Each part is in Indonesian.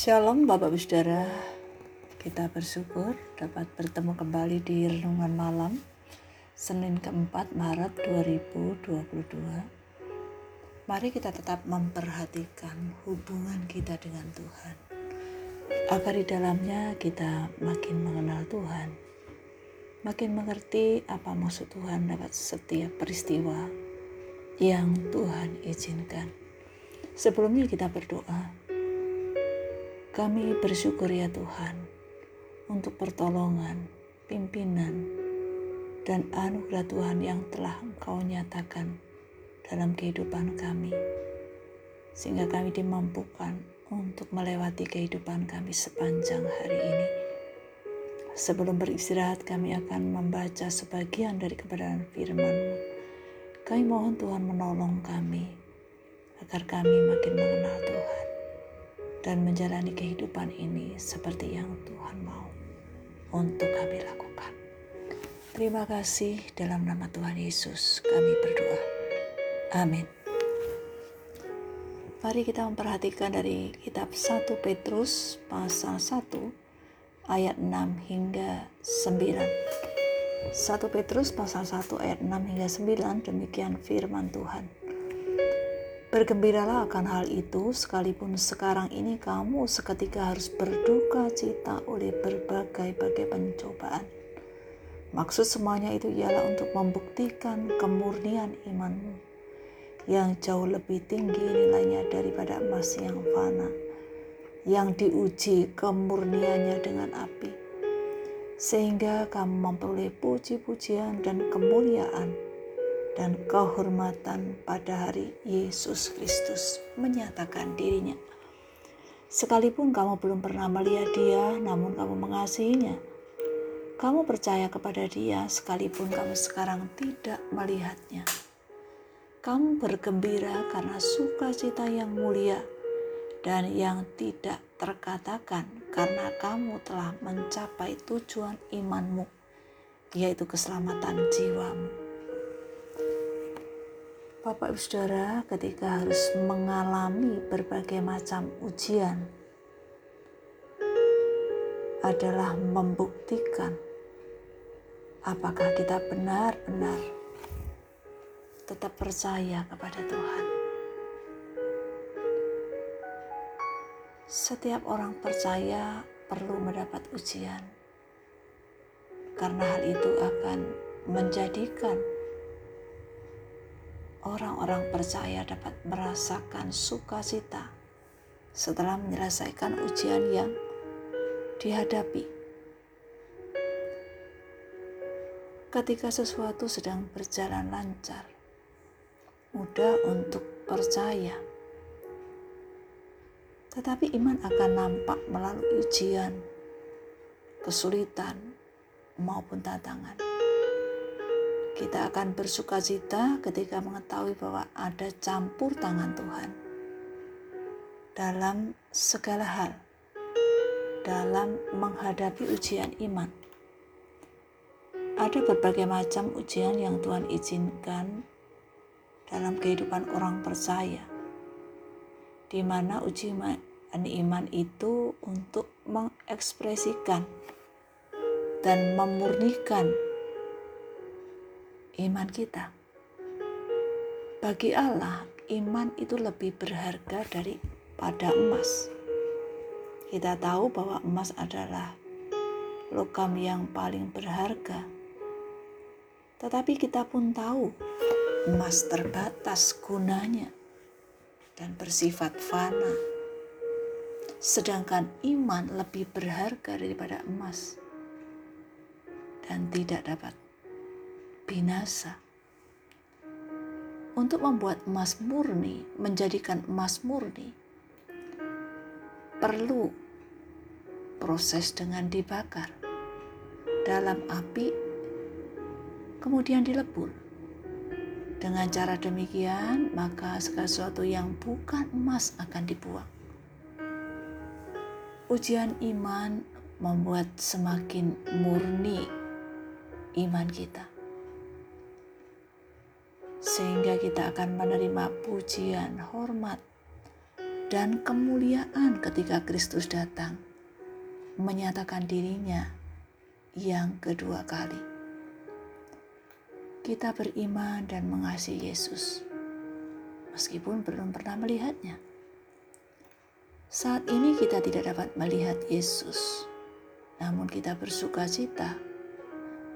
Shalom Bapak Saudara, kita bersyukur dapat bertemu kembali di Renungan Malam Senin keempat Maret 2022. Mari kita tetap memperhatikan hubungan kita dengan Tuhan. Agar di dalamnya kita makin mengenal Tuhan, makin mengerti apa maksud Tuhan dapat setiap peristiwa yang Tuhan izinkan. Sebelumnya kita berdoa, kami bersyukur ya Tuhan untuk pertolongan, pimpinan, dan anugerah Tuhan yang telah Engkau nyatakan dalam kehidupan kami. Sehingga kami dimampukan untuk melewati kehidupan kami sepanjang hari ini. Sebelum beristirahat kami akan membaca sebagian dari kebenaran firman-Mu. Kami mohon Tuhan menolong kami agar kami makin mengenal Tuhan dan menjalani kehidupan ini seperti yang Tuhan mau untuk kami lakukan. Terima kasih dalam nama Tuhan Yesus kami berdoa. Amin. Mari kita memperhatikan dari kitab 1 Petrus pasal 1 ayat 6 hingga 9. 1 Petrus pasal 1 ayat 6 hingga 9 demikian firman Tuhan. Bergembiralah akan hal itu, sekalipun sekarang ini kamu seketika harus berduka cita oleh berbagai-bagai pencobaan. Maksud semuanya itu ialah untuk membuktikan kemurnian imanmu yang jauh lebih tinggi nilainya daripada emas yang fana, yang diuji kemurniannya dengan api, sehingga kamu memperoleh puji-pujian dan kemuliaan dan kehormatan pada hari Yesus Kristus menyatakan dirinya. Sekalipun kamu belum pernah melihat dia, namun kamu mengasihinya. Kamu percaya kepada dia sekalipun kamu sekarang tidak melihatnya. Kamu bergembira karena sukacita yang mulia dan yang tidak terkatakan karena kamu telah mencapai tujuan imanmu, yaitu keselamatan jiwamu. Bapak Ibu Saudara ketika harus mengalami berbagai macam ujian adalah membuktikan apakah kita benar-benar tetap percaya kepada Tuhan. Setiap orang percaya perlu mendapat ujian, karena hal itu akan menjadikan orang-orang percaya dapat merasakan sukacita setelah menyelesaikan ujian yang dihadapi. Ketika sesuatu sedang berjalan lancar, mudah untuk percaya. Tetapi iman akan nampak melalui ujian, kesulitan, maupun tantangan. Kita akan bersuka cita ketika mengetahui bahwa ada campur tangan Tuhan dalam segala hal, dalam menghadapi ujian iman. Ada berbagai macam ujian yang Tuhan izinkan dalam kehidupan orang percaya, di mana ujian iman itu untuk mengekspresikan dan memurnikan iman kita. Bagi Allah, iman itu lebih berharga daripada emas. Kita tahu bahwa emas adalah logam yang paling berharga. Tetapi kita pun tahu emas terbatas gunanya dan bersifat fana. Sedangkan iman lebih berharga daripada emas dan tidak dapat binasa. Untuk membuat emas murni, menjadikan emas murni, perlu proses dengan dibakar dalam api, kemudian dilebur. Dengan cara demikian, maka segala sesuatu yang bukan emas akan dibuang. Ujian iman membuat semakin murni iman kita sehingga kita akan menerima pujian, hormat, dan kemuliaan ketika Kristus datang, menyatakan dirinya yang kedua kali. Kita beriman dan mengasihi Yesus, meskipun belum pernah melihatnya. Saat ini kita tidak dapat melihat Yesus, namun kita bersuka cita.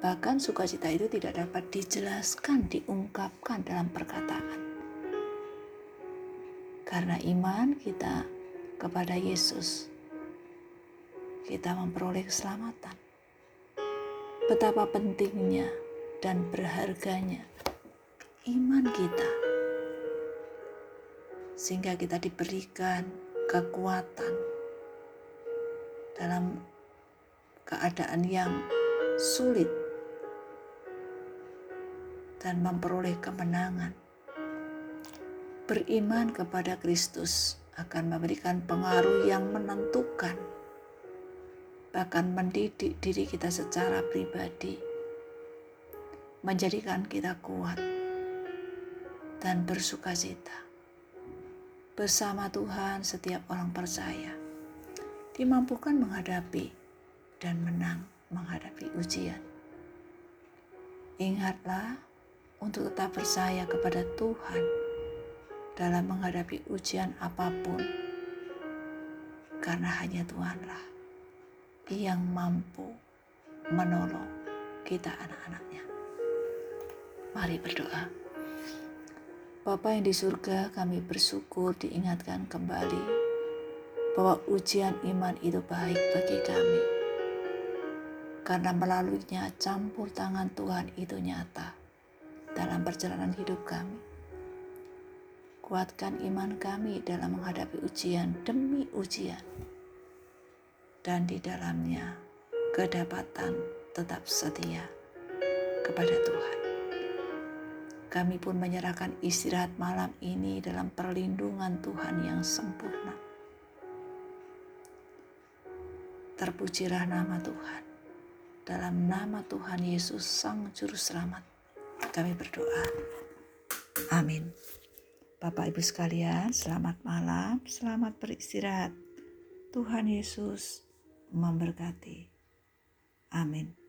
Bahkan sukacita itu tidak dapat dijelaskan, diungkapkan dalam perkataan. Karena iman kita kepada Yesus, kita memperoleh keselamatan. Betapa pentingnya dan berharganya iman kita, sehingga kita diberikan kekuatan dalam keadaan yang sulit dan memperoleh kemenangan beriman kepada Kristus akan memberikan pengaruh yang menentukan, bahkan mendidik diri kita secara pribadi, menjadikan kita kuat dan bersuka cita. Bersama Tuhan, setiap orang percaya dimampukan menghadapi dan menang menghadapi ujian. Ingatlah untuk tetap percaya kepada Tuhan dalam menghadapi ujian apa pun, karena hanya Tuhanlah yang mampu menolong kita anak-anaknya. Mari berdoa. Bapa yang di surga, kami bersyukur diingatkan kembali bahwa ujian iman itu baik bagi kami. Karena melaluinya campur tangan Tuhan itu nyata dalam perjalanan hidup kami Kuatkan iman kami dalam menghadapi ujian demi ujian. Dan di dalamnya kedapatan tetap setia kepada Tuhan. Kami pun menyerahkan istirahat malam ini dalam perlindungan Tuhan yang sempurna. Terpujilah nama Tuhan. Dalam nama Tuhan Yesus Sang Juru Selamat, kami berdoa. Amin. Bapak Ibu sekalian, selamat malam, selamat beristirahat. Tuhan Yesus memberkati. Amin.